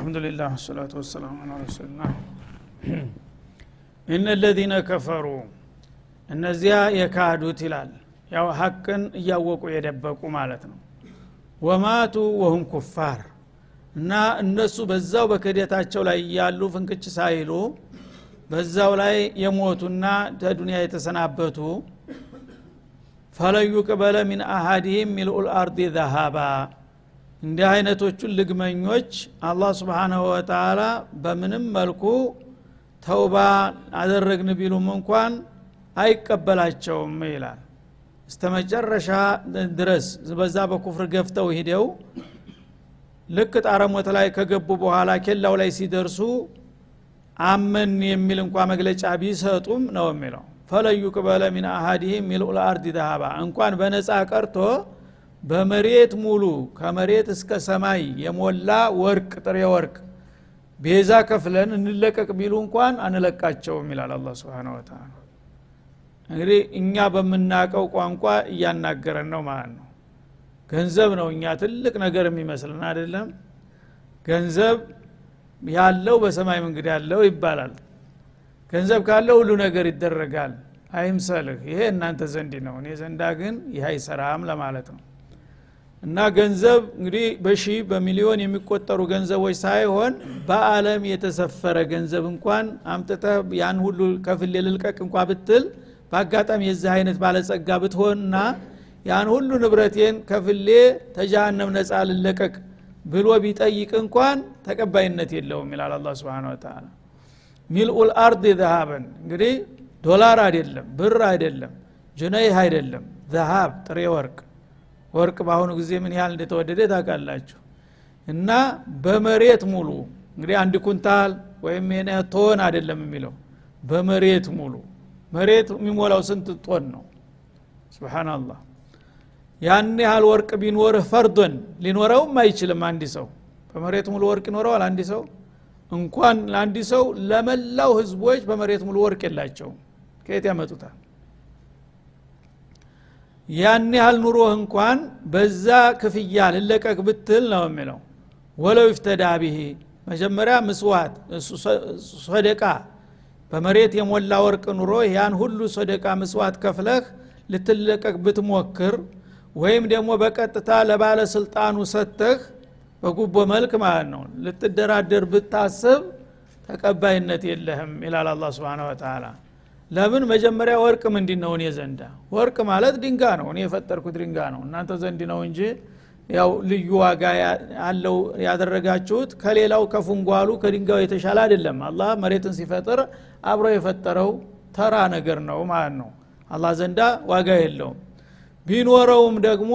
ብስሚላህ ወልሐምዱሊላህ ወሰላቱ ወሰላሙ አላ ረሱልና እነ ለዚነ ከፈሩ እነዚያ የካዱት ይላል። ያው ሀቅን እያወቁ የደበቁ ማለት ነው። ወማቱ ወሁም ኩፋር እና እነሱ በዛው በክደታቸው ላይ ያሉ ፍንክች ሳይሉ በዛው ላይ የሞቱና ተዱንያ የተሰናበቱ ፈለዩ ቅበለ ሚን አሃዲህም ሚልኡል አርዲ ዘሃባ እንዲህ አይነቶቹን ልግመኞች አላህ ስብሓናሁ ወተላ በምንም መልኩ ተውባ አደረግን ቢሉም እንኳን አይቀበላቸውም ይላል። እስተ መጨረሻ ድረስ በዛ በኩፍር ገፍተው ሂደው ልክ ጣረሞት ላይ ከገቡ በኋላ ኬላው ላይ ሲደርሱ አመን የሚል እንኳ መግለጫ ቢሰጡም ነው የሚለው። ፈለዩ ቅበለ ሚን አሃዲህም ሚልኡል አርድ ዛሃባ እንኳን በነፃ ቀርቶ በመሬት ሙሉ ከመሬት እስከ ሰማይ የሞላ ወርቅ ጥሬ ወርቅ ቤዛ ከፍለን እንለቀቅ ቢሉ እንኳን አንለቃቸውም ይላል አላ ስብን ወተላ እንግዲህ እኛ በምናቀው ቋንቋ እያናገረን ነው ማለት ነው። ገንዘብ ነው እኛ ትልቅ ነገር የሚመስልን አይደለም? ገንዘብ ያለው በሰማይ መንገድ ያለው ይባላል። ገንዘብ ካለው ሁሉ ነገር ይደረጋል። አይምሰልህ። ይሄ እናንተ ዘንድ ነው። እኔ ዘንዳ ግን ይህ አይሰራም ለማለት ነው እና ገንዘብ እንግዲህ በሺ በሚሊዮን የሚቆጠሩ ገንዘቦች ሳይሆን በአለም የተሰፈረ ገንዘብ እንኳን አምጥተ ያን ሁሉ ከፍሌ ልልቀቅ እንኳ ብትል በአጋጣሚ የዚህ አይነት ባለጸጋ ብትሆንና ያን ሁሉ ንብረቴን ከፍሌ ተጃሃንም ነፃ ልለቀቅ ብሎ ቢጠይቅ እንኳን ተቀባይነት የለውም ይላል አላ ስብን ተላ ሚልኡል አርድ ዘሃበን እንግዲህ ዶላር አይደለም ብር አይደለም ጁነይህ አይደለም ዘሃብ ጥሬ ወርቅ ወርቅ በአሁኑ ጊዜ ምን ያህል እንደተወደደ ታውቃላችሁ? እና በመሬት ሙሉ እንግዲህ አንድ ኩንታል ወይም ቶን አይደለም የሚለው በመሬት ሙሉ። መሬት የሚሞላው ስንት ጦን ነው? ስብናላህ ያን ያህል ወርቅ ቢኖርህ ፈርዶን ሊኖረውም አይችልም አንድ ሰው። በመሬት ሙሉ ወርቅ ይኖረዋል አንድ ሰው? እንኳን ለአንድ ሰው ለመላው ህዝቦች በመሬት ሙሉ ወርቅ የላቸውም። ከየት ያመጡታል ያን ያህል ኑሮህ እንኳን በዛ ክፍያ ልለቀቅ ብትል ነው የሚለው። ወለው ይፍተዳ ብሄ መጀመሪያ ምስዋት ሶደቃ በመሬት የሞላ ወርቅ ኑሮ ያን ሁሉ ሶደቃ ምስዋት ከፍለህ ልትለቀቅ ብትሞክር ወይም ደግሞ በቀጥታ ለባለስልጣኑ ሰተህ በጉቦ መልክ ማለት ነው ልትደራደር ብታስብ ተቀባይነት የለህም ይላል አላ ስብን ወተላ ለምን መጀመሪያ ወርቅ ምንድ ነው እኔ ዘንዳ ወርቅ ማለት ድንጋ ነው። እኔ የፈጠርኩት ድንጋ ነው። እናንተ ዘንድ ነው እንጂ ያው ልዩ ዋጋ አለው ያደረጋችሁት ከሌላው ከፉንጓሉ ከድንጋው የተሻለ አይደለም። አላህ መሬትን ሲፈጥር አብሮ የፈጠረው ተራ ነገር ነው ማለት ነው። አላህ ዘንዳ ዋጋ የለውም። ቢኖረውም ደግሞ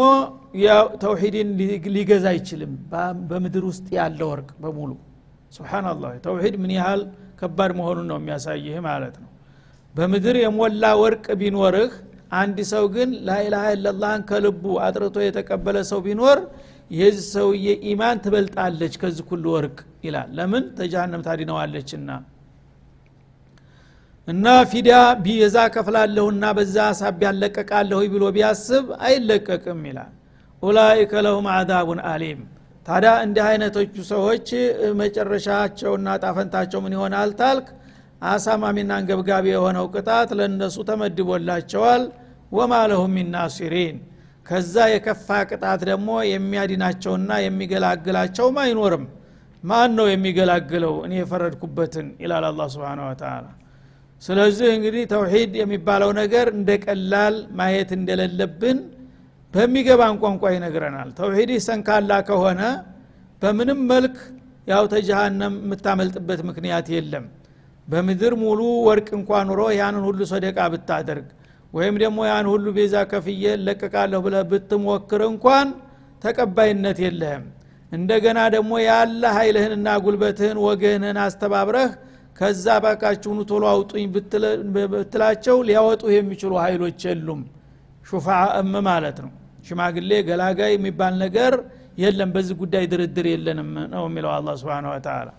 ተውሂድን ሊገዛ አይችልም። በምድር ውስጥ ያለ ወርቅ በሙሉ። ስብናላህ ተውሂድ ምን ያህል ከባድ መሆኑን ነው የሚያሳይህ ማለት ነው በምድር የሞላ ወርቅ ቢኖርህ አንድ ሰው ግን ላኢላሃ ኢለላህን ከልቡ አጥርቶ የተቀበለ ሰው ቢኖር የዚህ ሰውዬ ኢማን ትበልጣለች ከዚህ ሁሉ ወርቅ ይላል። ለምን? ተጃሃንም ታዲነዋለችና እና ፊዳ ቢየዛ ከፍላለሁና በዛ ሳቢ ያለቀቃለሁ ብሎ ቢያስብ አይለቀቅም ይላል። ኡላይከ ለሁም አዛቡን አሊም። ታዲያ እንዲህ አይነቶቹ ሰዎች መጨረሻቸውና ጣፈንታቸው ምን ይሆናል ታልክ አሳማሚና አንገብጋቢ የሆነው ቅጣት ለእነሱ ተመድቦላቸዋል። ወማ ለሁም ሚን ናሲሪን። ከዛ የከፋ ቅጣት ደግሞ የሚያድናቸውና የሚገላግላቸውም አይኖርም። ማን ነው የሚገላግለው? እኔ የፈረድኩበትን ይላል አላ ስብን ወተላ ስለዚህ እንግዲህ ተውሂድ የሚባለው ነገር እንደ ቀላል ማየት እንደሌለብን በሚገባን ቋንቋ ይነግረናል። ተውሂድ ሰንካላ ከሆነ በምንም መልክ ያው ተጀሃነም የምታመልጥበት ምክንያት የለም በምድር ሙሉ ወርቅ እንኳ ኑሮ ያንን ሁሉ ሰደቃ ብታደርግ ወይም ደግሞ ያን ሁሉ ቤዛ ከፍዬ ለቀቃለሁ ብለ ብትሞክር እንኳን ተቀባይነት የለህም። እንደገና ደግሞ ያለ ኃይልህንና ጉልበትህን ወገህንን አስተባብረህ ከዛ ባካችሁኑ ቶሎ አውጡኝ ብትላቸው ሊያወጡ የሚችሉ ኃይሎች የሉም። ሹፋ እም ማለት ነው። ሽማግሌ ገላጋይ የሚባል ነገር የለም። በዚህ ጉዳይ ድርድር የለንም ነው የሚለው አላ ስብን ወተላ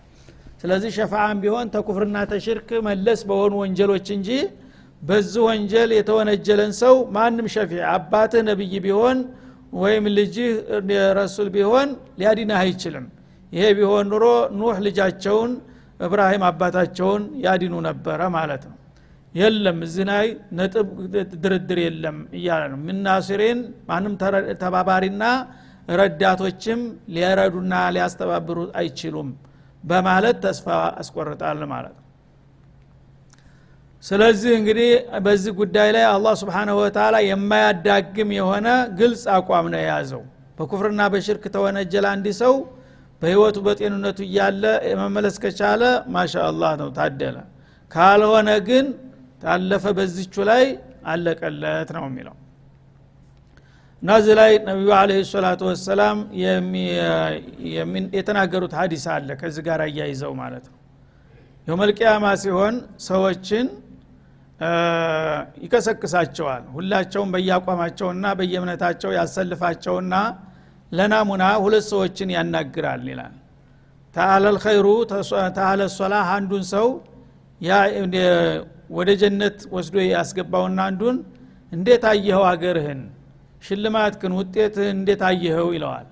ስለዚህ ሸፋአም ቢሆን ተኩፍርና ተሽርክ መለስ በሆኑ ወንጀሎች እንጂ በዚህ ወንጀል የተወነጀለን ሰው ማንም ሸፊ አባትህ ነብይ ቢሆን ወይም ልጅህ ረሱል ቢሆን ሊያዲናህ አይችልም። ይሄ ቢሆን ኑሮ ኑህ ልጃቸውን እብራሂም አባታቸውን ያድኑ ነበረ ማለት ነው። የለም እዚህ ላይ ነጥብ ድርድር የለም እያለ ነው። ምናሲሬን ማንም ተባባሪና ረዳቶችም ሊረዱና ሊያስተባብሩ አይችሉም በማለት ተስፋ አስቆርጣል ማለት ነው። ስለዚህ እንግዲህ በዚህ ጉዳይ ላይ አላህ ስብሓንሁ ወተላ የማያዳግም የሆነ ግልጽ አቋም ነው የያዘው። በኩፍርና በሽርክ ተወነጀለ አንድ ሰው በህይወቱ በጤንነቱ እያለ መመለስ ከቻለ ማሻ አላህ ነው ታደለ። ካልሆነ ግን ታለፈ በዚቹ ላይ አለቀለት ነው የሚለው እና እዚህ ላይ ነቢዩ አለ ሰላቱ ወሰላም የተናገሩት ሀዲስ አለ ከዚህ ጋር እያይዘው ማለት ነው። የመልቅያማ ሲሆን ሰዎችን ይቀሰቅሳቸዋል። ሁላቸውም በየአቋማቸውና በየእምነታቸው ያሰልፋቸውና ለናሙና ሁለት ሰዎችን ያናግራል ይላል። ተአለል ኸይሩ ተአለ ሶላህ አንዱን ሰው ወደ ጀነት ወስዶ ያስገባውና አንዱን እንዴት አየኸው አገርህን ሽልማትክን ውጤትህን እንዴት አየኸው? ይለዋል።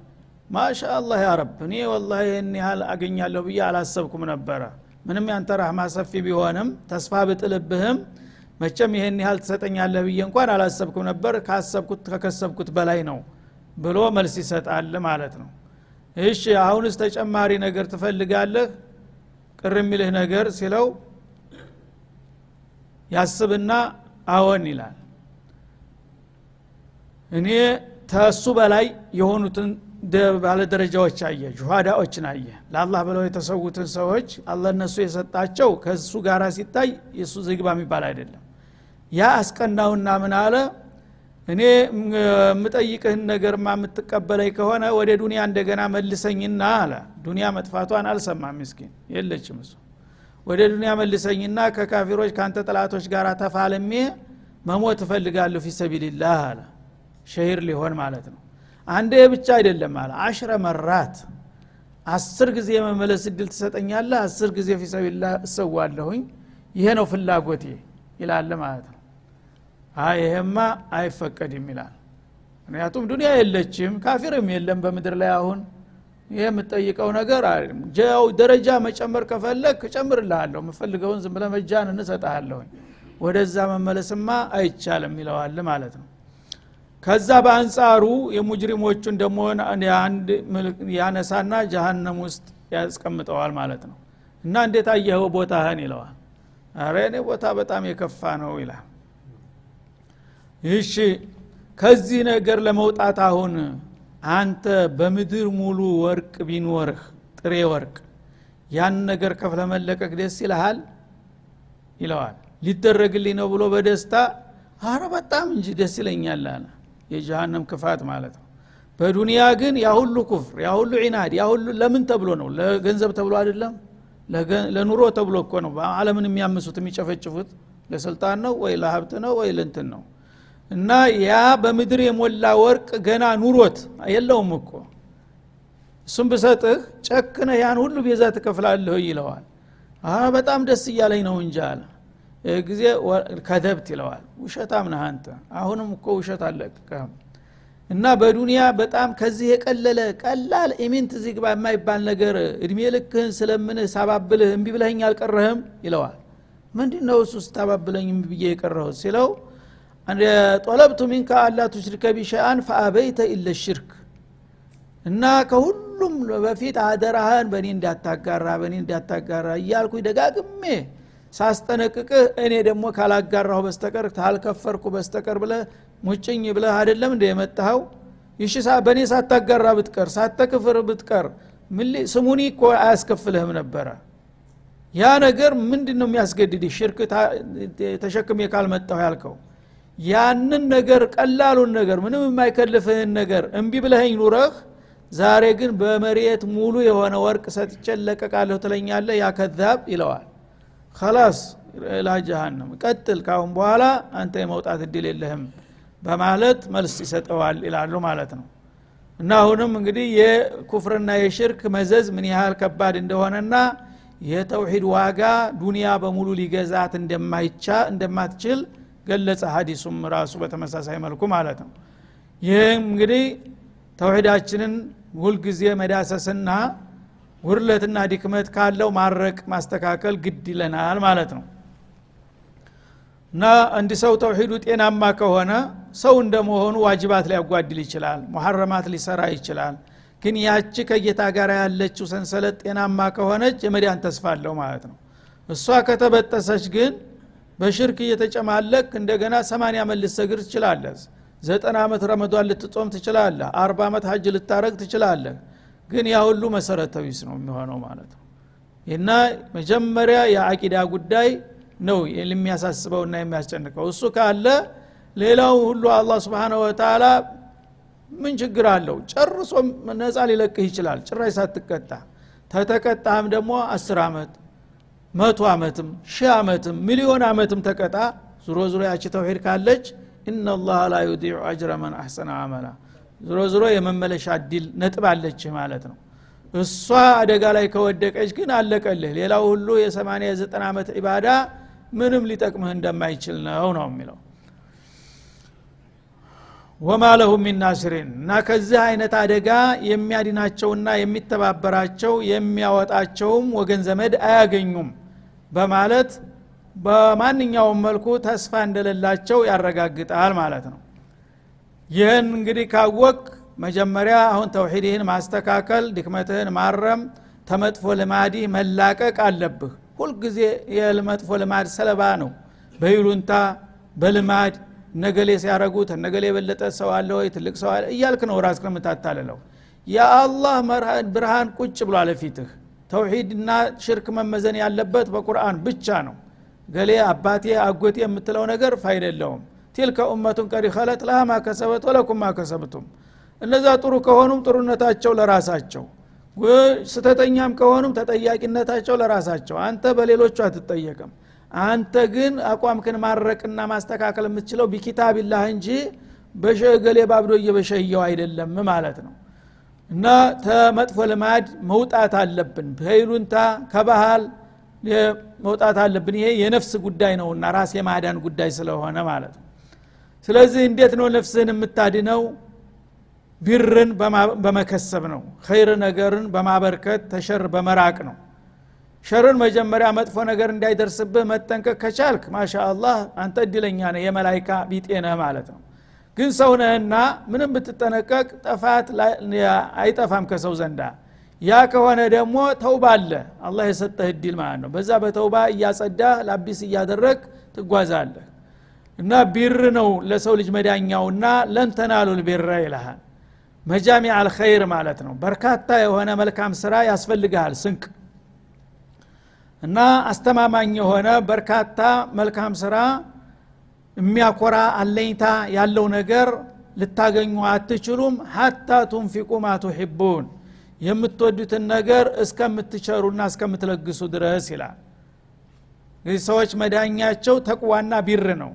ማሻ አላህ ያ ረብ እኔ ወላ ይህን ያህል አገኛለሁ ብዬ አላሰብኩም ነበረ። ምንም ያንተ ረህማ ሰፊ ቢሆንም ተስፋ ብጥልብህም መቸም ይሄን ያህል ትሰጠኛለህ ብዬ እንኳን አላሰብኩም ነበር። ካሰብኩት ከከሰብኩት በላይ ነው ብሎ መልስ ይሰጣል ማለት ነው። እሺ አሁንስ ተጨማሪ ነገር ትፈልጋለህ? ቅር የሚልህ ነገር ሲለው ያስብና አዎን ይላል እኔ ተሱ በላይ የሆኑትን ባለደረጃዎች አየ ጁሃዳዎችን አየ። ለአላህ ብለው የተሰዉትን ሰዎች አላ እነሱ የሰጣቸው ከሱ ጋር ሲታይ የእሱ ዝግባ የሚባል አይደለም። ያ አስቀናውና ምን አለ? እኔ የምጠይቅህን ነገርማ የምትቀበለኝ ከሆነ ወደ ዱኒያ እንደገና መልሰኝና አለ። ዱኒያ መጥፋቷን አልሰማም ምስኪን የለችም እሱ። ወደ ዱኒያ መልሰኝና ከካፊሮች ከአንተ ጥላቶች ጋር ተፋልሜ መሞት እፈልጋለሁ ፊ ሰቢልላህ አለ ሸሂር ሊሆን ማለት ነው። አንዴ ብቻ አይደለም አለ። አሽረ መራት። አስር ጊዜ የመመለስ እድል ትሰጠኛለህ አስር ጊዜ ፊሰቢላ እሰዋለሁኝ። ይሄ ነው ፍላጎቴ ይላል ማለት ነው። ይሄማ አይፈቀድም ይላል። ምክንያቱም ዱኒያ የለችም ካፊርም የለም በምድር ላይ አሁን። ይህ የምትጠይቀው ነገር ጃው ደረጃ መጨመር ከፈለግ እጨምርልሃለሁ የምፈልገውን ዝም ብለ መጃን እንሰጠሃለሁኝ ወደዛ መመለስማ አይቻልም ይለዋል ማለት ነው ከዛ በአንጻሩ የሙጅሪሞቹን ደግሞ አንድ ያነሳና ጀሃነም ውስጥ ያስቀምጠዋል ማለት ነው። እና እንዴት አየኸው ቦታህን ይለዋል። እኔ ቦታ በጣም የከፋ ነው ይላል። እሺ ከዚህ ነገር ለመውጣት አሁን አንተ በምድር ሙሉ ወርቅ ቢኖርህ ጥሬ ወርቅ ያን ነገር ከፍለ መለቀቅ ደስ ይልሃል? ይለዋል። ሊደረግልኝ ነው ብሎ በደስታ አረ በጣም እንጂ ደስ ይለኛል አለ የጀሃነም ክፋት ማለት ነው። በዱንያ ግን ያ ሁሉ ኩፍር ያ ሁሉ ዒናድ ያ ለምን ተብሎ ነው? ለገንዘብ ተብሎ አይደለም? ለኑሮ ተብሎ እኮ ነው። አለምን የሚያምሱት የሚጨፈጭፉት ለስልጣን ነው ወይ ለሀብት ነው ወይ ለንትን ነው? እና ያ በምድር የሞላ ወርቅ ገና ኑሮት የለውም እኮ። እሱም ብሰጥህ ጨክነህ ያን ሁሉ ቤዛ ትከፍላለህ ይለዋል። በጣም ደስ እያለኝ ነው እንጂ አለ ጊዜ ከደብት ይለዋል። ውሸታም ነህ አንተ። አሁንም እኮ ውሸት አለቅቀህም እና በዱንያ በጣም ከዚህ የቀለለ ቀላል ኢሚንት ዚግባ የማይባል ነገር እድሜ ልክህን ስለምንህ ሳባብልህ እምቢ ብለኸኝ አልቀረህም ይለዋል። ምንድ ነው እሱ ስታባብለኝ እምቢ ብዬ የቀረሁት ሲለው ጦለብቱ ሚንካ አላ ቱሽሪከ ቢሸአን ፈአበይተ ኢለ ሽርክ እና ከሁሉም በፊት አደራህን በእኔ እንዳታጋራ በእኔ እንዳታጋራ እያልኩ ደጋግሜ ሳስጠነቅቅህ እኔ ደግሞ ካላጋራሁ በስተቀር ታልከፈርኩ በስተቀር ብለ ሙጭኝ ብለህ አይደለም እንደ የመጣኸው? ይሽ በእኔ ሳታጋራ ብትቀር ሳተክፍር ብትቀር ስሙኒ እኮ አያስከፍልህም ነበረ። ያ ነገር ምንድን ነው የሚያስገድድ ሽርክ ተሸክሜ ካልመጣሁ ያልከው? ያንን ነገር ቀላሉን ነገር ምንም የማይከልፍህን ነገር እምቢ ብለኸኝ ኑረህ ዛሬ ግን በመሬት ሙሉ የሆነ ወርቅ ሰጥቼ ለቀቃለሁ ትለኛለህ? ያ ከዛብ ይለዋል ከላስ ላ ጀሃነም ቀጥል ካሁን በኋላ አንተ የመውጣት እድል የለህም በማለት መልስ ይሰጠዋል ይላሉ ማለት ነው። እና አሁንም እንግዲህ የኩፍርና የሽርክ መዘዝ ምን ያህል ከባድ እንደሆነና የተውሂድ ዋጋ ዱንያ በሙሉ ሊገዛት እንደማትችል ገለጸ ሀዲሱም ራሱ በተመሳሳይ መልኩ ማለት ነው። ይህም እንግዲህ ተውሂዳችንን ሁልጊዜ መዳሰስና ጉድለትና ድክመት ካለው ማረቅ ማስተካከል ግድ ይለናል ማለት ነው። እና አንድ ሰው ተውሂዱ ጤናማ ከሆነ ሰው እንደመሆኑ ዋጅባት ሊያጓድል ይችላል ሙሐረማት ሊሰራ ይችላል። ግን ያቺ ከጌታ ጋር ያለችው ሰንሰለት ጤናማ ከሆነች የመዳን ተስፋ አለው ማለት ነው። እሷ ከተበጠሰች ግን በሽርክ እየተጨማለቅ እንደገና ሰማንያ ዓመት ልትሰግድ ትችላለህ። ዘጠና ዓመት ረመዷን ልትጾም ትችላለህ። አርባ ዓመት ሀጅ ልታረግ ትችላለህ ግን ያ ሁሉ መሰረተ ቢስ ነው የሚሆነው ማለት ነው። እና መጀመሪያ የአቂዳ ጉዳይ ነው የሚያሳስበውና የሚያስጨንቀው። እሱ ካለ ሌላው ሁሉ አላህ ስብሓነ ወተላ ምን ችግር አለው? ጨርሶ ነፃ ሊለቅህ ይችላል ጭራሽ ሳትቀጣ። ተተቀጣህም ደግሞ አስር ዓመት መቶ ዓመትም ሺህ ዓመትም ሚሊዮን ዓመትም ተቀጣ። ዙሮ ዙሮ ያቺ ተውሂድ ካለች ኢናላህ ላ ዩዲዑ አጅረ መን አሕሰነ አመላ ዙሮ ዙሮ የመመለሻ እድል ነጥብ አለችህ ማለት ነው። እሷ አደጋ ላይ ከወደቀች ግን አለቀልህ። ሌላው ሁሉ የሰማንያ የዘጠና ዓመት ዒባዳ ምንም ሊጠቅምህ እንደማይችል ነው ነው የሚለው። ወማ ለሁ ሚን እና ከዚህ አይነት አደጋ የሚያድናቸውና የሚተባበራቸው የሚያወጣቸውም ወገን ዘመድ አያገኙም በማለት በማንኛውም መልኩ ተስፋ እንደሌላቸው ያረጋግጣል ማለት ነው ይህን እንግዲህ ካወቅ መጀመሪያ አሁን ተውሂድህን ማስተካከል ድክመትህን ማረም ተመጥፎ ልማዲህ መላቀቅ አለብህ። ሁልጊዜ የመጥፎ ልማድ ሰለባ ነው። በይሉንታ በልማድ ነገሌ ሲያረጉት ነገሌ የበለጠ ሰው አለ ወይ? ትልቅ ሰው አለ እያልክ ነው ራስክን የምታታልለው። የአላህ ብርሃን ቁጭ ብሏል ፊትህ ተውሂድና ሽርክ መመዘን ያለበት በቁርአን ብቻ ነው። ገሌ አባቴ አጎቴ የምትለው ነገር ፋይዳ ቲልከ ኡመቱን ቀድ ኸለት ለሃ ማከሰበት ወለኩም ማከሰብቱም እነዛ ጥሩ ከሆኑም ጥሩነታቸው ለራሳቸው ስተተኛም ከሆኑም ተጠያቂነታቸው ለራሳቸው። አንተ በሌሎቹ አትጠየቅም። አንተ ግን አቋምክን ማረቅና ማስተካከል የምትችለው ቢኪታቢላህ እንጂ በሸገሌ ባብዶ እየበሸየው አይደለም ማለት ነው። እና ተመጥፎ ልማድ መውጣት አለብን። በይሉንታ ከባህል መውጣት አለብን። ይሄ የነፍስ ጉዳይ ነውና ራስ የማዳን ጉዳይ ስለሆነ ማለት ነው ስለዚህ እንዴት ነው ነፍስህን የምታድነው? ቢርን በመከሰብ ነው። ኸይር ነገርን በማበርከት ተሸር በመራቅ ነው። ሸርን መጀመሪያ መጥፎ ነገር እንዳይደርስብህ መጠንቀቅ ከቻልክ ማሻ አላህ አንተ እድለኛ ነህ የመላይካ ቢጤነህ ማለት ነው። ግን ሰው ነህና ምንም ብትጠነቀቅ ጠፋት አይጠፋም ከሰው ዘንዳ። ያ ከሆነ ደግሞ ተውባ አለ። አላህ የሰጠህ እድል ማለት ነው። በዛ በተውባ እያጸዳህ ላቢስ እያደረግ ትጓዛለህ እና ቢር ነው ለሰው ልጅ መዳኛውና ለንተናሉ ልቢረ ይልሃል። መጃሚ አልኸይር ማለት ነው። በርካታ የሆነ መልካም ስራ ያስፈልግሃል ስንቅ። እና አስተማማኝ የሆነ በርካታ መልካም ስራ የሚያኮራ አለኝታ ያለው ነገር ልታገኙ አትችሉም። ሀታ ቱንፊቁ ማ የምትወዱትን ነገር እስከምትቸሩና እስከምትለግሱ ድረስ ይላል። እንግዲህ ሰዎች መዳኛቸው ተቅዋና ቢር ነው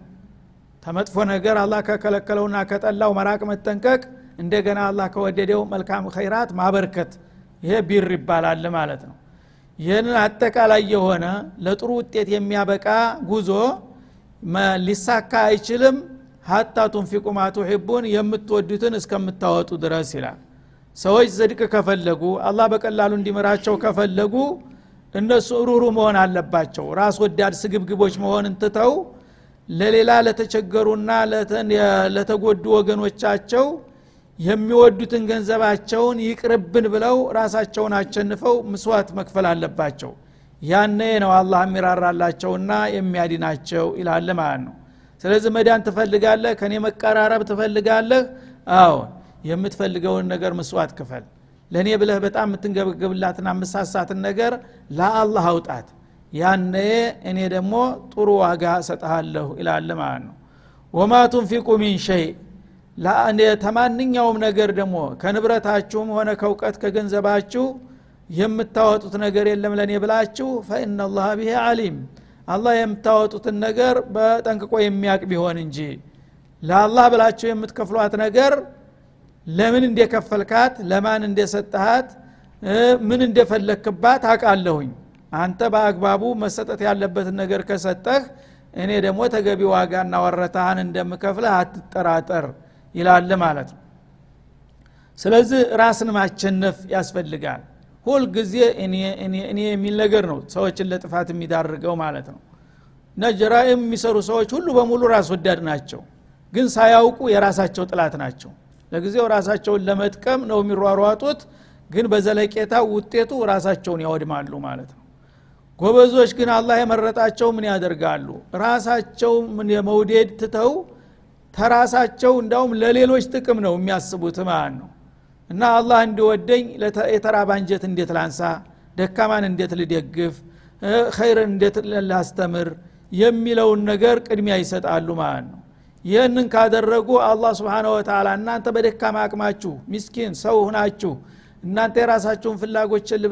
ተመጥፎ ነገር አላህ ከከለከለውና ከጠላው መራቅ መጠንቀቅ እንደገና አላህ ከወደደው መልካም ኸይራት ማበርከት ይሄ ቢር ይባላል ማለት ነው። ይህንን አጠቃላይ የሆነ ለጥሩ ውጤት የሚያበቃ ጉዞ ሊሳካ አይችልም። ሀታ ቱንፊቁ ማ ቱሒቡን የምትወዱትን እስከምታወጡ ድረስ ይላል። ሰዎች ጽድቅ ከፈለጉ አላህ በቀላሉ እንዲምራቸው ከፈለጉ እነሱ ሩሩ መሆን አለባቸው። ራስ ወዳድ ስግብግቦች መሆንን ትተው ለሌላ ለተቸገሩና ለተጎዱ ወገኖቻቸው የሚወዱትን ገንዘባቸውን ይቅርብን ብለው ራሳቸውን አቸንፈው ምስዋት መክፈል አለባቸው። ያነ ነው አላህ የሚራራላቸውና የሚያድናቸው ይላል ማለት ነው። ስለዚህ መዳን ትፈልጋለህ? ከኔ መቀራረብ ትፈልጋለህ? አዎ። የምትፈልገውን ነገር ምስዋት ክፈል። ለእኔ ብለህ በጣም የምትንገብገብላትና ምሳሳትን ነገር ለአላህ አውጣት ያነ እኔ ደግሞ ጥሩ ዋጋ እሰጠሃለሁ ይላል ማለት ነው። ወማ ቱንፊቁ ሚን ሸይ ተማንኛውም ነገር ደግሞ ከንብረታችሁም ሆነ ከእውቀት ከገንዘባችሁ የምታወጡት ነገር የለም ለእኔ ብላችሁ ፈኢናላህ ብሄ አሊም አላህ የምታወጡትን ነገር በጠንቅቆ የሚያቅ ቢሆን እንጂ ለአላህ ብላችሁ የምትከፍሏት ነገር ለምን እንደከፈልካት ለማን እንደሰጠሃት ምን እንደፈለክባት አቃለሁኝ አንተ በአግባቡ መሰጠት ያለበትን ነገር ከሰጠህ እኔ ደግሞ ተገቢ ዋጋና ወረታህን እንደምከፍልህ አትጠራጠር ይላል ማለት ነው። ስለዚህ ራስን ማቸነፍ ያስፈልጋል። ሁልጊዜ እኔ የሚል ነገር ነው ሰዎችን ለጥፋት የሚዳርገው ማለት ነው። እና ጀራኢም የሚሰሩ ሰዎች ሁሉ በሙሉ ራስ ወዳድ ናቸው ግን ሳያውቁ የራሳቸው ጥላት ናቸው። ለጊዜው ራሳቸውን ለመጥቀም ነው የሚሯሯጡት ግን በዘለቄታ ውጤቱ ራሳቸውን ያወድማሉ ማለት ነው ጎበዞች ግን አላህ የመረጣቸው ምን ያደርጋሉ? ራሳቸው ምን የመውደድ ትተው ተራሳቸው እንዳውም ለሌሎች ጥቅም ነው የሚያስቡት ማለት ነው። እና አላህ እንዲወደኝ የተራባ እንጀት እንዴት ላንሳ? ደካማን እንዴት ልደግፍ? ኸይርን እንዴት ላስተምር? የሚለውን ነገር ቅድሚያ ይሰጣሉ ማለት ነው። ይህንን ካደረጉ አላህ ስብሓነ ወተላ እናንተ በደካማ አቅማችሁ ሚስኪን ሰው ሁናችሁ እናንተ የራሳችሁን ፍላጎት ችል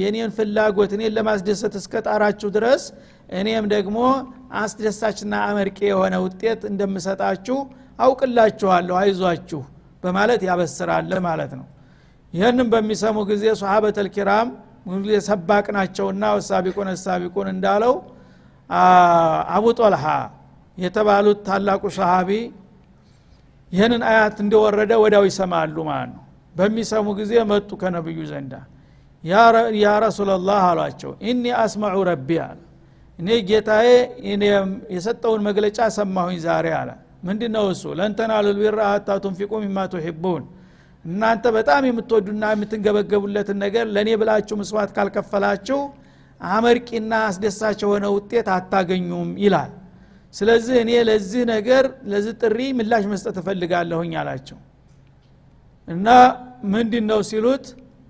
የኔን ፍላጎት እኔን ለማስደሰት እስከ ጣራችሁ ድረስ እኔም ደግሞ አስደሳችና አመርቂ የሆነ ውጤት እንደምሰጣችሁ አውቅላችኋለሁ። አይዟችሁ በማለት ያበስራል ማለት ነው። ይህንም በሚሰሙ ጊዜ ሶሀበት ልኪራም ሰባቅ ናቸውና ወሳቢቁን ሳቢቁን እንዳለው አቡ ጦልሃ የተባሉት ታላቁ ሰሃቢ ይህንን አያት እንደወረደ ወዳው ይሰማሉ ማለት ነው በሚሰሙ ጊዜ መጡ ከነብዩ ዘንዳ። ያ ረሱላላህ አሏቸው ኢኒ አስማዑ ረቢ አለ። እኔ ጌታዬ የሰጠውን መግለጫ ሰማሁኝ ዛሬ አለ። ምንድ ነው እሱ ለንተናሉ ልቢራ ሀታ ቱንፊቁ ሚማ ቱሒቡን እናንተ በጣም የምትወዱና የምትንገበገቡለትን ነገር ለእኔ ብላችሁ ምስዋት ካልከፈላችሁ አመርቂና አስደሳች የሆነ ውጤት አታገኙም ይላል። ስለዚህ እኔ ለዚህ ነገር ለዚህ ጥሪ ምላሽ መስጠት እፈልጋለሁኝ አላቸው እና ምንድ ነው ሲሉት?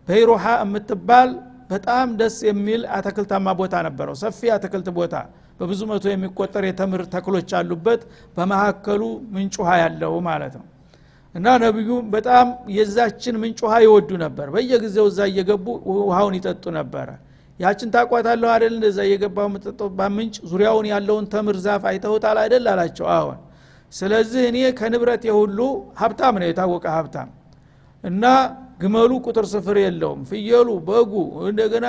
በይሩሃ የምትባል በጣም ደስ የሚል አትክልታማ ቦታ ነበረው። ሰፊ አትክልት ቦታ። በብዙ መቶ የሚቆጠር የተምር ተክሎች አሉበት። በመካከሉ ምንጭ ውሃ ያለው ማለት ነው። እና ነቢዩ በጣም የዛችን ምንጭ ውሃ ይወዱ ነበር። በየጊዜው እዛ እየገቡ ውሃውን ይጠጡ ነበረ። ያችን ታቋታለሁ አደል እንደዛ እየገባው የምጠጠባት ምንጭ ዙሪያውን ያለውን ተምር ዛፍ አይተውታል አይደል? አላቸው። አሁን ስለዚህ እኔ ከንብረት የሁሉ ሀብታም ነው የታወቀ ሀብታም እና ግመሉ ቁጥር ስፍር የለውም። ፍየሉ በጉ እንደገና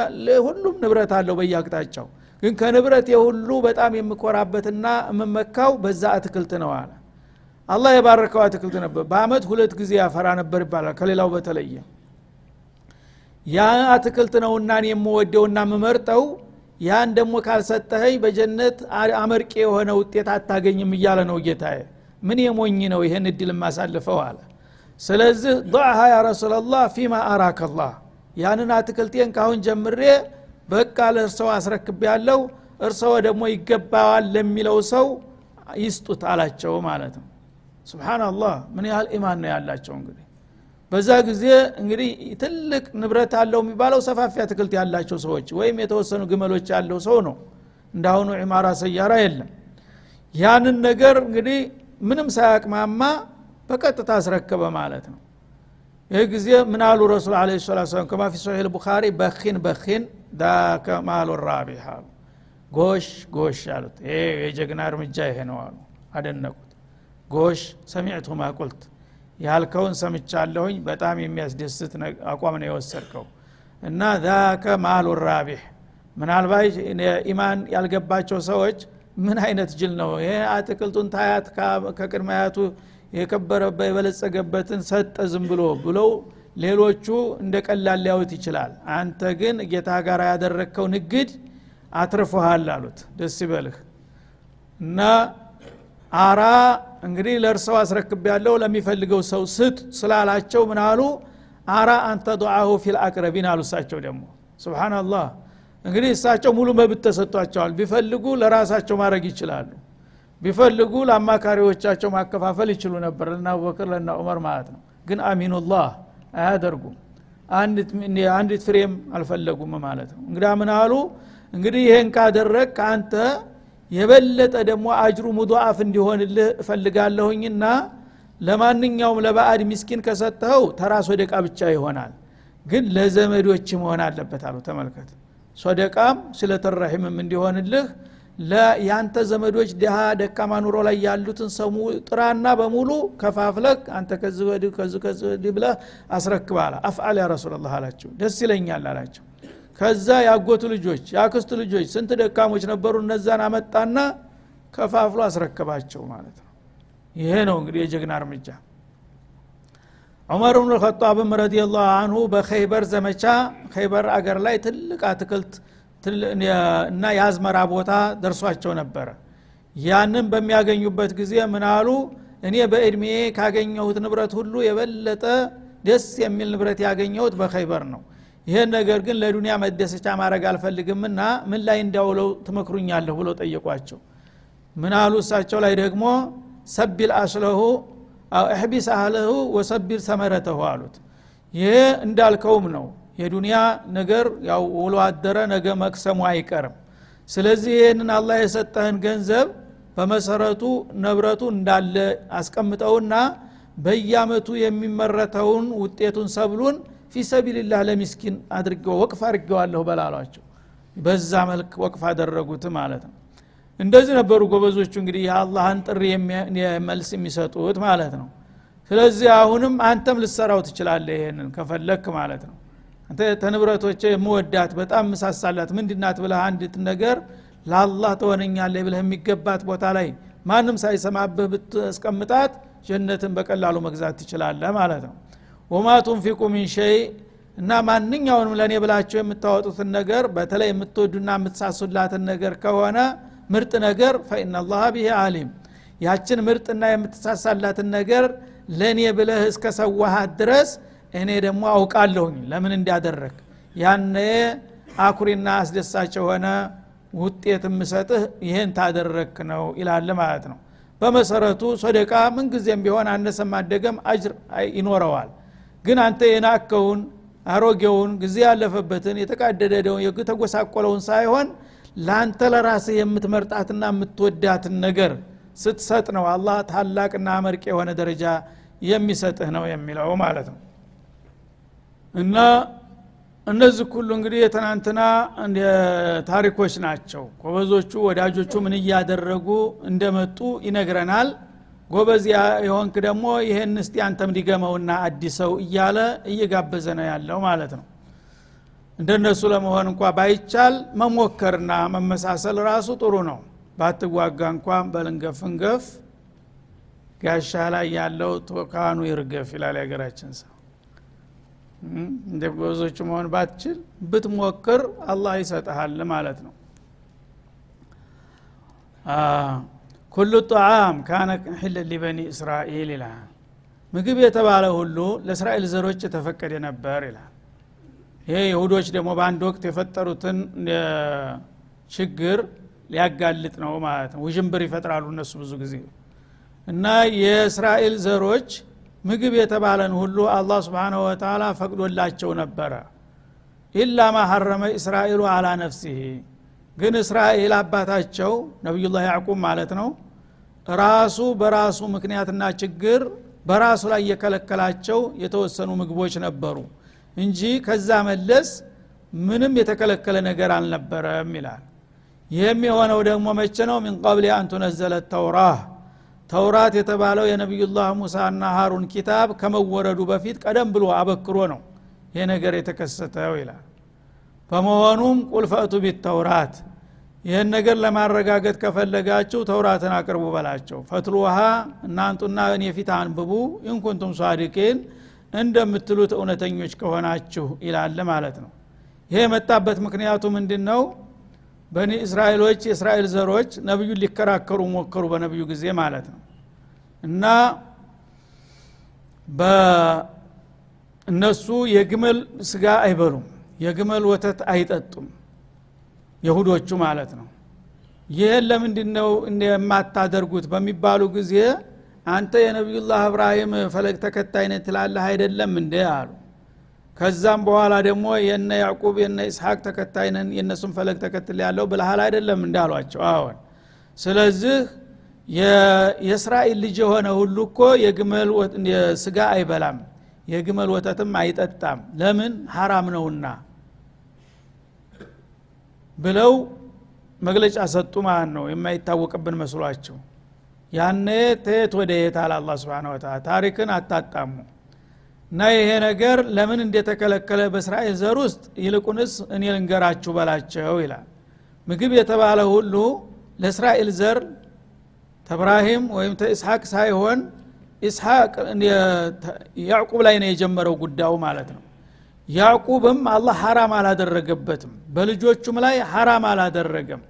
ሁሉም ንብረት አለው በየአቅጣጫው። ግን ከንብረት የሁሉ በጣም የምኮራበትና የምመካው በዛ አትክልት ነው አለ። አላህ የባረከው አትክልት ነበር። በአመት ሁለት ጊዜ ያፈራ ነበር ይባላል ከሌላው በተለየ። ያ አትክልት ነውና የምወደውና የምመርጠው ያን ደግሞ ካልሰጠኸኝ በጀነት አመርቄ የሆነ ውጤት አታገኝም እያለ ነው ጌታዬ። ምን የሞኝ ነው ይህን እድል የማሳልፈው አለ ስለዚህ ضعها ያ ረሱላላህ ፊማ አራከላህ ያንን አትክልቴን ካሁን ጀምሬ በቃ ለእርሰው አስረክብ ያለው እርሰው ደግሞ ይገባዋል ለሚለው ሰው ይስጡት አላቸው ማለት ነው ስብናላህ ምን ያህል ኢማን ነው ያላቸው እንግዲህ በዛ ጊዜ እንግዲህ ትልቅ ንብረት አለው የሚባለው ሰፋፊ አትክልት ያላቸው ሰዎች ወይም የተወሰኑ ግመሎች ያለው ሰው ነው እንዳሁኑ ዒማራ ሰያራ የለም ያንን ነገር እንግዲህ ምንም ሳያቅማማ በቀጥታ አስረከበ ማለት ነው ይህ ጊዜ ምን አሉ ረሱል አለ ሰላት ሰላም ከማ ፊ ሶሒል ቡኻሪ በኪን በኪን ዳከ ማሉ ራቢሕ አሉ ጎሽ ጎሽ አሉት ይሄ የጀግና እርምጃ ይሄ ነው አሉ አደነቁት ጎሽ ሰሚዕቱ ማ ቁልት ያልከውን ሰምቻለሁኝ በጣም የሚያስደስት አቋም ነው የወሰድከው እና ዛከ ማሉ ራቢሕ ምናልባት ኢማን ያልገባቸው ሰዎች ምን አይነት ጅል ነው ይሄ አትክልቱን ታያት ከቅድመ አያቱ የከበረበ የበለጸገበትን ሰጠ ዝም ብሎ ብለው ሌሎቹ እንደ ቀላል ሊያዩት ይችላል። አንተ ግን ጌታ ጋር ያደረግከው ንግድ አትርፎሃል አሉት። ደስ ይበልህ። እና አራ እንግዲህ ለእርሰው አስረክብ ያለው ለሚፈልገው ሰው ስጥ ስላላቸው ምን አሉ? አራ አንተ ዱዓሁ ፊል አቅረቢን አሉ እሳቸው ደግሞ። ስብናላህ እንግዲህ እሳቸው ሙሉ መብት ተሰጥቷቸዋል። ቢፈልጉ ለራሳቸው ማድረግ ይችላሉ ቢፈልጉ ለአማካሪዎቻቸው ማከፋፈል ይችሉ ነበር። ለና አቡበክር ለና ዑመር ማለት ነው። ግን አሚኑላህ አያደርጉም። አንዲት ፍሬም አልፈለጉም ማለት ነው። እንግዳ ምን አሉ? እንግዲህ ይሄን ካደረግ ከአንተ የበለጠ ደግሞ አጅሩ ሙضአፍ እንዲሆንልህ እፈልጋለሁኝና ለማንኛውም ለባዕድ ሚስኪን ከሰጠኸው ተራ ሶደቃ ብቻ ይሆናል። ግን ለዘመዶች መሆን አለበት አሉ። ተመልከት። ሶደቃም ስለተረሒምም እንዲሆንልህ ያንተ ዘመዶች ድሃ ደካማ ኑሮ ላይ ያሉትን ሰሙ ጥራና በሙሉ ከፋፍለህ አንተ ከዚህ ወዲህ ከዚህ ከዚህ ወዲህ አስረክባለ አፍአል ያ ረሱላላህ አላቸው። ደስ ይለኛል አላቸው። ከዛ ያጎቱ ልጆች የአክስቱ ልጆች ስንት ደካሞች ነበሩ? እነዛን አመጣና ከፋፍሎ አስረከባቸው ማለት ነው። ይሄ ነው እንግዲህ የጀግና እርምጃ። ዑመር ብኑ ልከጣብም ረዲየላሁ አንሁ በኸይበር ዘመቻ ኸይበር አገር ላይ ትልቅ አትክልት እና የአዝመራ ቦታ ደርሷቸው ነበረ። ያንን በሚያገኙበት ጊዜ ምናሉ እኔ በእድሜ ካገኘሁት ንብረት ሁሉ የበለጠ ደስ የሚል ንብረት ያገኘሁት በኸይበር ነው። ይህን ነገር ግን ለዱንያ መደሰቻ ማድረግ አልፈልግምና ምን ላይ እንዲያውለው ትመክሩኛለሁ ብሎ ጠየቋቸው። ምን አሉ እሳቸው ላይ ደግሞ ሰቢል አስለሁ እሕቢስ አህለሁ ወሰቢል ሰመረተሁ አሉት። ይሄ እንዳልከውም ነው የዱንያ ነገር ያው ውሎ አደረ ነገ መቅሰሙ አይቀርም። ስለዚህ ይህንን አላህ የሰጠህን ገንዘብ በመሰረቱ ንብረቱ እንዳለ አስቀምጠውና በየአመቱ የሚመረተውን ውጤቱን ሰብሉን ፊሰቢልላህ ለሚስኪን አድርገው ወቅፍ አድርገዋለሁ በላሏቸው። በዛ መልክ ወቅፍ አደረጉት ማለት ነው። እንደዚህ ነበሩ ጎበዞቹ እንግዲህ የአላህን ጥሪ መልስ የሚሰጡት ማለት ነው። ስለዚህ አሁንም አንተም ልሰራው ትችላለህ ይሄንን ከፈለክ ማለት ነው አንተ ተንብረቶች የምወዳት በጣም ምሳሳላት ምንድናት ብለህ አንዲት ነገር ለአላህ ትሆነኛለህ ብለህ የሚገባት ቦታ ላይ ማንም ሳይሰማብህ ብትስቀምጣት ጀነትን በቀላሉ መግዛት ትችላለህ ማለት ነው። ወማ ቱንፊቁ ሚን ሸይ እና ማንኛውንም ለእኔ ብላቸው የምታወጡትን ነገር በተለይ የምትወዱና የምትሳሱላትን ነገር ከሆነ ምርጥ ነገር ፈኢናላህ ብሄ አሊም ያችን ምርጥና የምትሳሳላትን ነገር ለእኔ ብለህ እስከ ሰዋሃት ድረስ እኔ ደግሞ አውቃለሁኝ ለምን እንዲያደረግ ያነ አኩሪና አስደሳች የሆነ ውጤት የምሰጥህ ይህን ታደረክ ነው ይላል ማለት ነው። በመሰረቱ ሶደቃ ምንጊዜም ቢሆን አነሰም አደገም አጅር ይኖረዋል። ግን አንተ የናከውን አሮጌውን ጊዜ ያለፈበትን የተቃደደውን የተጎሳቆለውን ሳይሆን ለአንተ ለራስህ የምትመርጣትና የምትወዳትን ነገር ስትሰጥ ነው አላህ ታላቅና መርቅ የሆነ ደረጃ የሚሰጥህ ነው የሚለው ማለት ነው እና እነዚህ ሁሉ እንግዲህ የትናንትና ታሪኮች ናቸው። ጎበዞቹ ወዳጆቹ ምን እያደረጉ እንደመጡ ይነግረናል። ጎበዝ የሆንክ ደግሞ ይህን እስቲ አንተም ዲገመውና አዲሰው እያለ እየጋበዘ ነው ያለው ማለት ነው። እንደነሱ ለመሆን እንኳ ባይቻል መሞከርና መመሳሰል ራሱ ጥሩ ነው። ባትዋጋ እንኳን በልንገፍንገፍ ጋሻ ላይ ያለው ቶካኑ ይርገፍ ይላል የሀገራችን ሰው እንደ ጎበዞቹ መሆን ባትችል ብትሞክር አላህ ይሰጠሃል ማለት ነው። ኩሉ ጣዓም ካነ ሕል ሊበኒ እስራኤል ይላል። ምግብ የተባለ ሁሉ ለእስራኤል ዘሮች የተፈቀደ ነበር ይላል። ይሄ ይሁዶች ደግሞ በአንድ ወቅት የፈጠሩትን ችግር ሊያጋልጥ ነው ማለት ነው። ውዥንብር ይፈጥራሉ እነሱ ብዙ ጊዜ። እና የእስራኤል ዘሮች ምግብ የተባለን ሁሉ አላህ ስብሓንሁ ወተላ ፈቅዶላቸው ነበረ። ኢላ ማ ሐረመ እስራኤሉ አላ ነፍሲህ ግን እስራኤል አባታቸው ነቢዩላህ ያዕቁብ ማለት ነው ራሱ በራሱ ምክንያትና ችግር በራሱ ላይ የከለከላቸው የተወሰኑ ምግቦች ነበሩ እንጂ ከዛ መለስ ምንም የተከለከለ ነገር አልነበረም ይላል። ይህም የሆነው ደግሞ መቼ ነው? ሚን ቀብል አን ቱነዘለ ተውራህ ተውራት የተባለው የነቢዩላህ ሙሳና ሀሩን ኪታብ ከመወረዱ በፊት ቀደም ብሎ አበክሮ ነው ይህ ነገር የተከሰተው ይላል። በመሆኑም ቁልፈቱ ቢተውራት ይህን ነገር ለማረጋገጥ ከፈለጋችሁ ተውራትን አቅርቡ በላቸው። ፈትሉ ውሃ እናንጡና እኔ ፊት አንብቡ ኢንኩንቱም ሷዲቂን እንደምትሉት እውነተኞች ከሆናችሁ ይላል ማለት ነው። ይሄ የመጣበት ምክንያቱ ምንድን ነው በኒ እስራኤሎች የእስራኤል ዘሮች ነቢዩን ሊከራከሩ ሞከሩ በነቢዩ ጊዜ ማለት ነው። እና እነሱ የግመል ስጋ አይበሉም የግመል ወተት አይጠጡም የሁዶቹ ማለት ነው። ይህን ለምንድን ነው የማታደርጉት በሚባሉ ጊዜ አንተ የነቢዩላህ እብራሂም ፈለግ ተከታይ ትላለህ አይደለም እንደ አሉ ከዛም በኋላ ደግሞ የነ ያዕቁብ የነ ኢስሐቅ ተከታይ ነን የእነሱን ፈለግ ተከትል ያለው ብልሃል አይደለም እንዳሏቸው? አዎን ስለዚህ የእስራኤል ልጅ የሆነ ሁሉ እኮ የግመል ስጋ አይበላም የግመል ወተትም አይጠጣም። ለምን? ሀራም ነውና ብለው መግለጫ ሰጡ ማለት ነው። የማይታወቅብን መስሏቸው። ያነ ተየት ወደ የት አለ አላ ስብን ታሪክን አታጣሙ እና ይሄ ነገር ለምን እንደተከለከለ በእስራኤል ዘር ውስጥ ይልቁንስ እኔ ልንገራችሁ በላቸው ይላል። ምግብ የተባለ ሁሉ ለእስራኤል ዘር ተብራሂም ወይም ተኢስሐቅ ሳይሆን ኢስሐቅ ያዕቁብ ላይ ነው የጀመረው ጉዳዩ ማለት ነው። ያዕቁብም አላህ ሐራም አላደረገበትም። በልጆቹም ላይ ሐራም አላደረገም።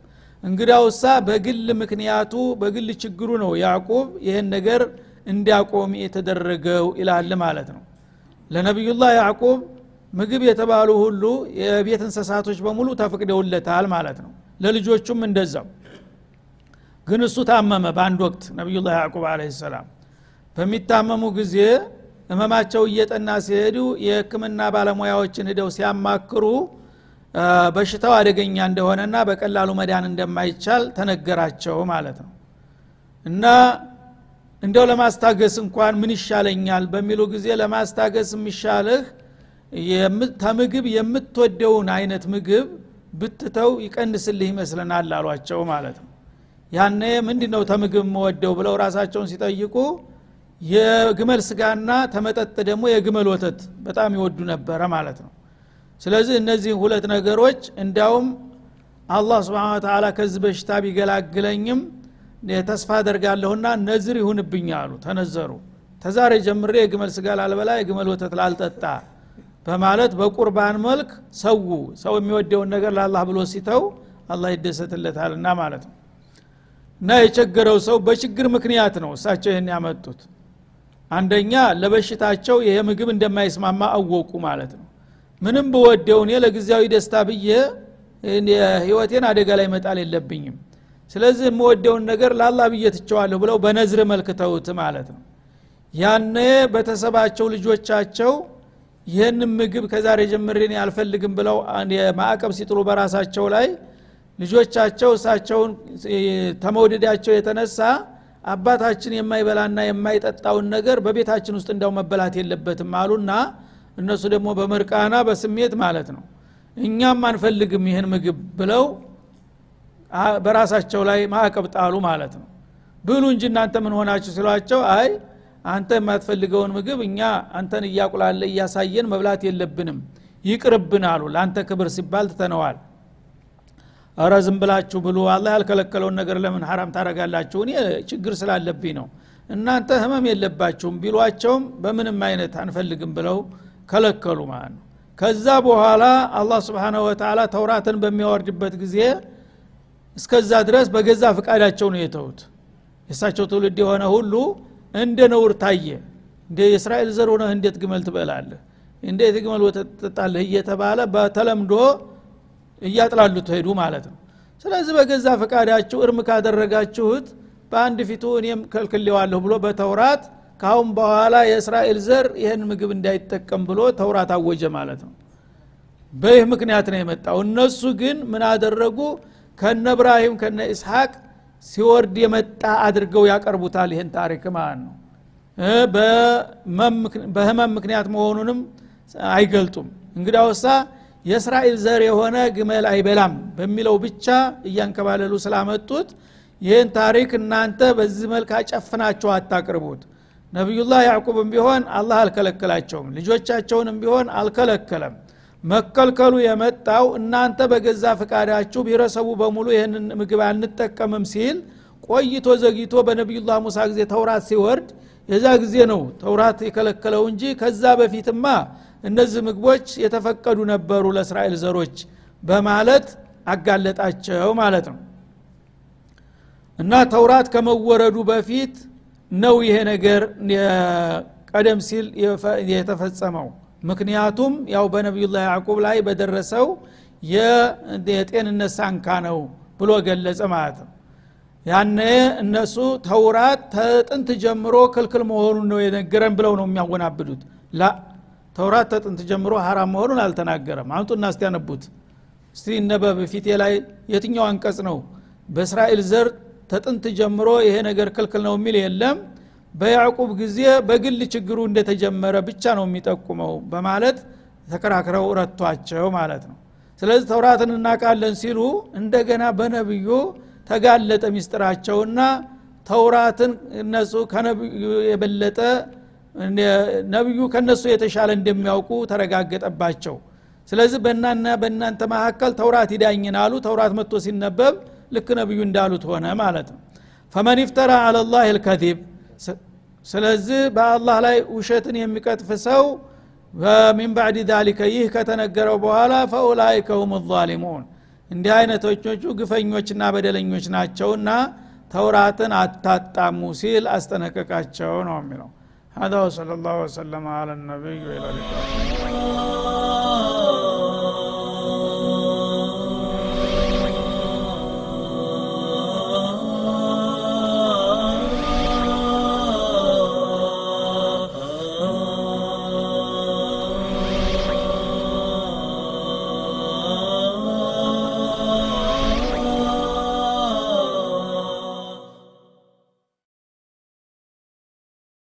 እንግዳውሳ በግል ምክንያቱ በግል ችግሩ ነው ያዕቁብ ይህን ነገር እንዲያቆም የተደረገው ይላል ማለት ነው ለነቢዩላህ ያዕቁብ ምግብ የተባሉ ሁሉ የቤት እንስሳቶች በሙሉ ተፈቅደውለታል ማለት ነው። ለልጆቹም እንደዛው። ግን እሱ ታመመ በአንድ ወቅት ነቢዩላህ ያዕቁብ አለ ሰላም። በሚታመሙ ጊዜ ህመማቸው እየጠና ሲሄዱ የህክምና ባለሙያዎችን ሂደው ሲያማክሩ በሽታው አደገኛ እንደሆነና በቀላሉ መዳን እንደማይቻል ተነገራቸው ማለት ነው። እና እንደው ለማስታገስ እንኳን ምን ይሻለኛል በሚሉ ጊዜ ለማስታገስ የሚሻልህ ተምግብ የምትወደውን አይነት ምግብ ብትተው ይቀንስልህ ይመስለናል አሏቸው ማለት ነው። ያነ ምንድ ነው ተምግብ የምወደው ብለው ራሳቸውን ሲጠይቁ የግመል ስጋና ተመጠጥ ደግሞ የግመል ወተት በጣም ይወዱ ነበረ ማለት ነው። ስለዚህ እነዚህ ሁለት ነገሮች እንዲያውም አላህ ስብን ተላ ከዚህ በሽታ ቢገላግለኝም ተስፋ አደርጋለሁና ነዝር ይሁንብኝ አሉ። ተነዘሩ። ተዛሬ ጀምሬ የግመል ስጋ ላልበላ የግመል ወተት ላልጠጣ በማለት በቁርባን መልክ ሰው ሰው የሚወደውን ነገር ለአላህ ብሎ ሲተው አላህ ይደሰትለታልና ማለት ነው። እና የቸገረው ሰው በችግር ምክንያት ነው እሳቸው ይህን ያመጡት። አንደኛ ለበሽታቸው ይሄ ምግብ እንደማይስማማ አወቁ ማለት ነው። ምንም ብወደው እኔ ለጊዜያዊ ደስታ ብዬ ህይወቴን አደጋ ላይ መጣል የለብኝም ስለዚህ የምወደውን ነገር ለአላህ ብዬ ብለው በነዝር መልክ ተውት ማለት ነው። ያነ ቤተሰባቸው ልጆቻቸው ይህን ምግብ ከዛሬ ጀምሬን አልፈልግም ብለው ማዕቀብ ሲጥሉ በራሳቸው ላይ ልጆቻቸው እሳቸውን ተመውደዳቸው የተነሳ አባታችን የማይበላና የማይጠጣውን ነገር በቤታችን ውስጥ እንዳው መበላት የለበትም አሉና እነሱ ደግሞ በመርቃና በስሜት ማለት ነው። እኛም አንፈልግም ይህን ምግብ ብለው በራሳቸው ላይ ማዕቀብ ጣሉ ማለት ነው። ብሉ እንጂ እናንተ ምን ሆናችሁ ሲሏቸው አይ አንተ የማትፈልገውን ምግብ እኛ አንተን እያቁላለ እያሳየን መብላት የለብንም ይቅርብን አሉ። ለአንተ ክብር ሲባል ትተነዋል። እረ ዝም ብላችሁ ብሉ። አላህ ያልከለከለውን ነገር ለምን ሀራም ታረጋላችሁ እኔ ችግር ስላለብኝ ነው። እናንተ ህመም የለባችሁም ቢሏቸውም በምንም አይነት አንፈልግም ብለው ከለከሉ ማለት ነው። ከዛ በኋላ አላህ ስብንሁ ወተላ ተውራትን በሚያወርድበት ጊዜ እስከዛ ድረስ በገዛ ፍቃዳቸው ነው የተውት የእሳቸው ትውልድ የሆነ ሁሉ እንደ ነውር ታየ። እንደ የእስራኤል ዘር ሆነህ እንዴት ግመል ትበላለህ? እንዴት ግመል ወተት እየተባለ በተለምዶ እያጥላሉት ሄዱ ማለት ነው። ስለዚህ በገዛ ፈቃዳችሁ እርም ካደረጋችሁት በአንድ ፊቱ እኔም ከልክሌዋለሁ ብሎ በተውራት ካሁን በኋላ የእስራኤል ዘር ይህን ምግብ እንዳይጠቀም ብሎ ተውራት አወጀ ማለት ነው። በይህ ምክንያት ነው የመጣው። እነሱ ግን ምን አደረጉ ከነ እብራሂም ከነ ኢስሐቅ ሲወርድ የመጣ አድርገው ያቀርቡታል ይህን ታሪክ ማለት ነው። በህመም ምክንያት መሆኑንም አይገልጡም። እንግዳውሳ የእስራኤል ዘር የሆነ ግመል አይበላም በሚለው ብቻ እያንከባለሉ ስላመጡት ይህን ታሪክ እናንተ በዚህ መልክ አጨፍናቸው አታቅርቡት። ነቢዩላህ ያዕቁብም ቢሆን አላህ አልከለከላቸውም። ልጆቻቸውንም ቢሆን አልከለከለም መከልከሉ የመጣው እናንተ በገዛ ፍቃዳችሁ ቢረሰቡ በሙሉ ይህንን ምግብ አንጠቀምም ሲል ቆይቶ ዘግይቶ በነቢዩላህ ሙሳ ጊዜ ተውራት ሲወርድ የዛ ጊዜ ነው ተውራት የከለከለው እንጂ ከዛ በፊትማ እነዚህ ምግቦች የተፈቀዱ ነበሩ ለእስራኤል ዘሮች በማለት አጋለጣቸው ማለት ነው። እና ተውራት ከመወረዱ በፊት ነው ይሄ ነገር ቀደም ሲል የተፈጸመው ምክንያቱም ያው በነቢዩላህ ያዕቁብ ላይ በደረሰው የጤንነት ሳንካ ነው ብሎ ገለጸ ማለት ነው። ያነ እነሱ ተውራት ተጥንት ጀምሮ ክልክል መሆኑን ነው የነገረን ብለው ነው የሚያወናብዱት። ላ ተውራት ተጥንት ጀምሮ ሀራም መሆኑን አልተናገረም። አምጡና እስቲ ያነቡት እስቲ እነበብ ፊቴ ላይ የትኛው አንቀጽ ነው? በእስራኤል ዘር ተጥንት ጀምሮ ይሄ ነገር ክልክል ነው የሚል የለም በያዕቁብ ጊዜ በግል ችግሩ እንደተጀመረ ብቻ ነው የሚጠቁመው በማለት ተከራክረው ረቷቸው ማለት ነው። ስለዚህ ተውራትን እናቃለን ሲሉ እንደገና በነቢዩ ተጋለጠ ሚስጥራቸውና ተውራትን እነሱ ከነቢዩ የበለጠ ነቢዩ ከነሱ የተሻለ እንደሚያውቁ ተረጋገጠባቸው። ስለዚህ በእናና በእናንተ መካከል ተውራት ይዳኝን አሉ። ተውራት መጥቶ ሲነበብ ልክ ነቢዩ እንዳሉት ሆነ ማለት ነው። ፈመን ይፍተራ አለላህ ልከዚብ ስለዚህ በአላህ ላይ ውሸትን የሚቀጥፍ ሰው ሚን ባዕድ ዛሊከ ይህ ከተነገረው በኋላ ፈኡላይከ ሁም ዛሊሙን እንዲህ አይነቶቹ ግፈኞችና በደለኞች ናቸውና ተውራትን አታጣሙ ሲል አስጠነቀቃቸው ነው የሚለው هذا وصلى الله وسلم على النبي وإلى اللقاء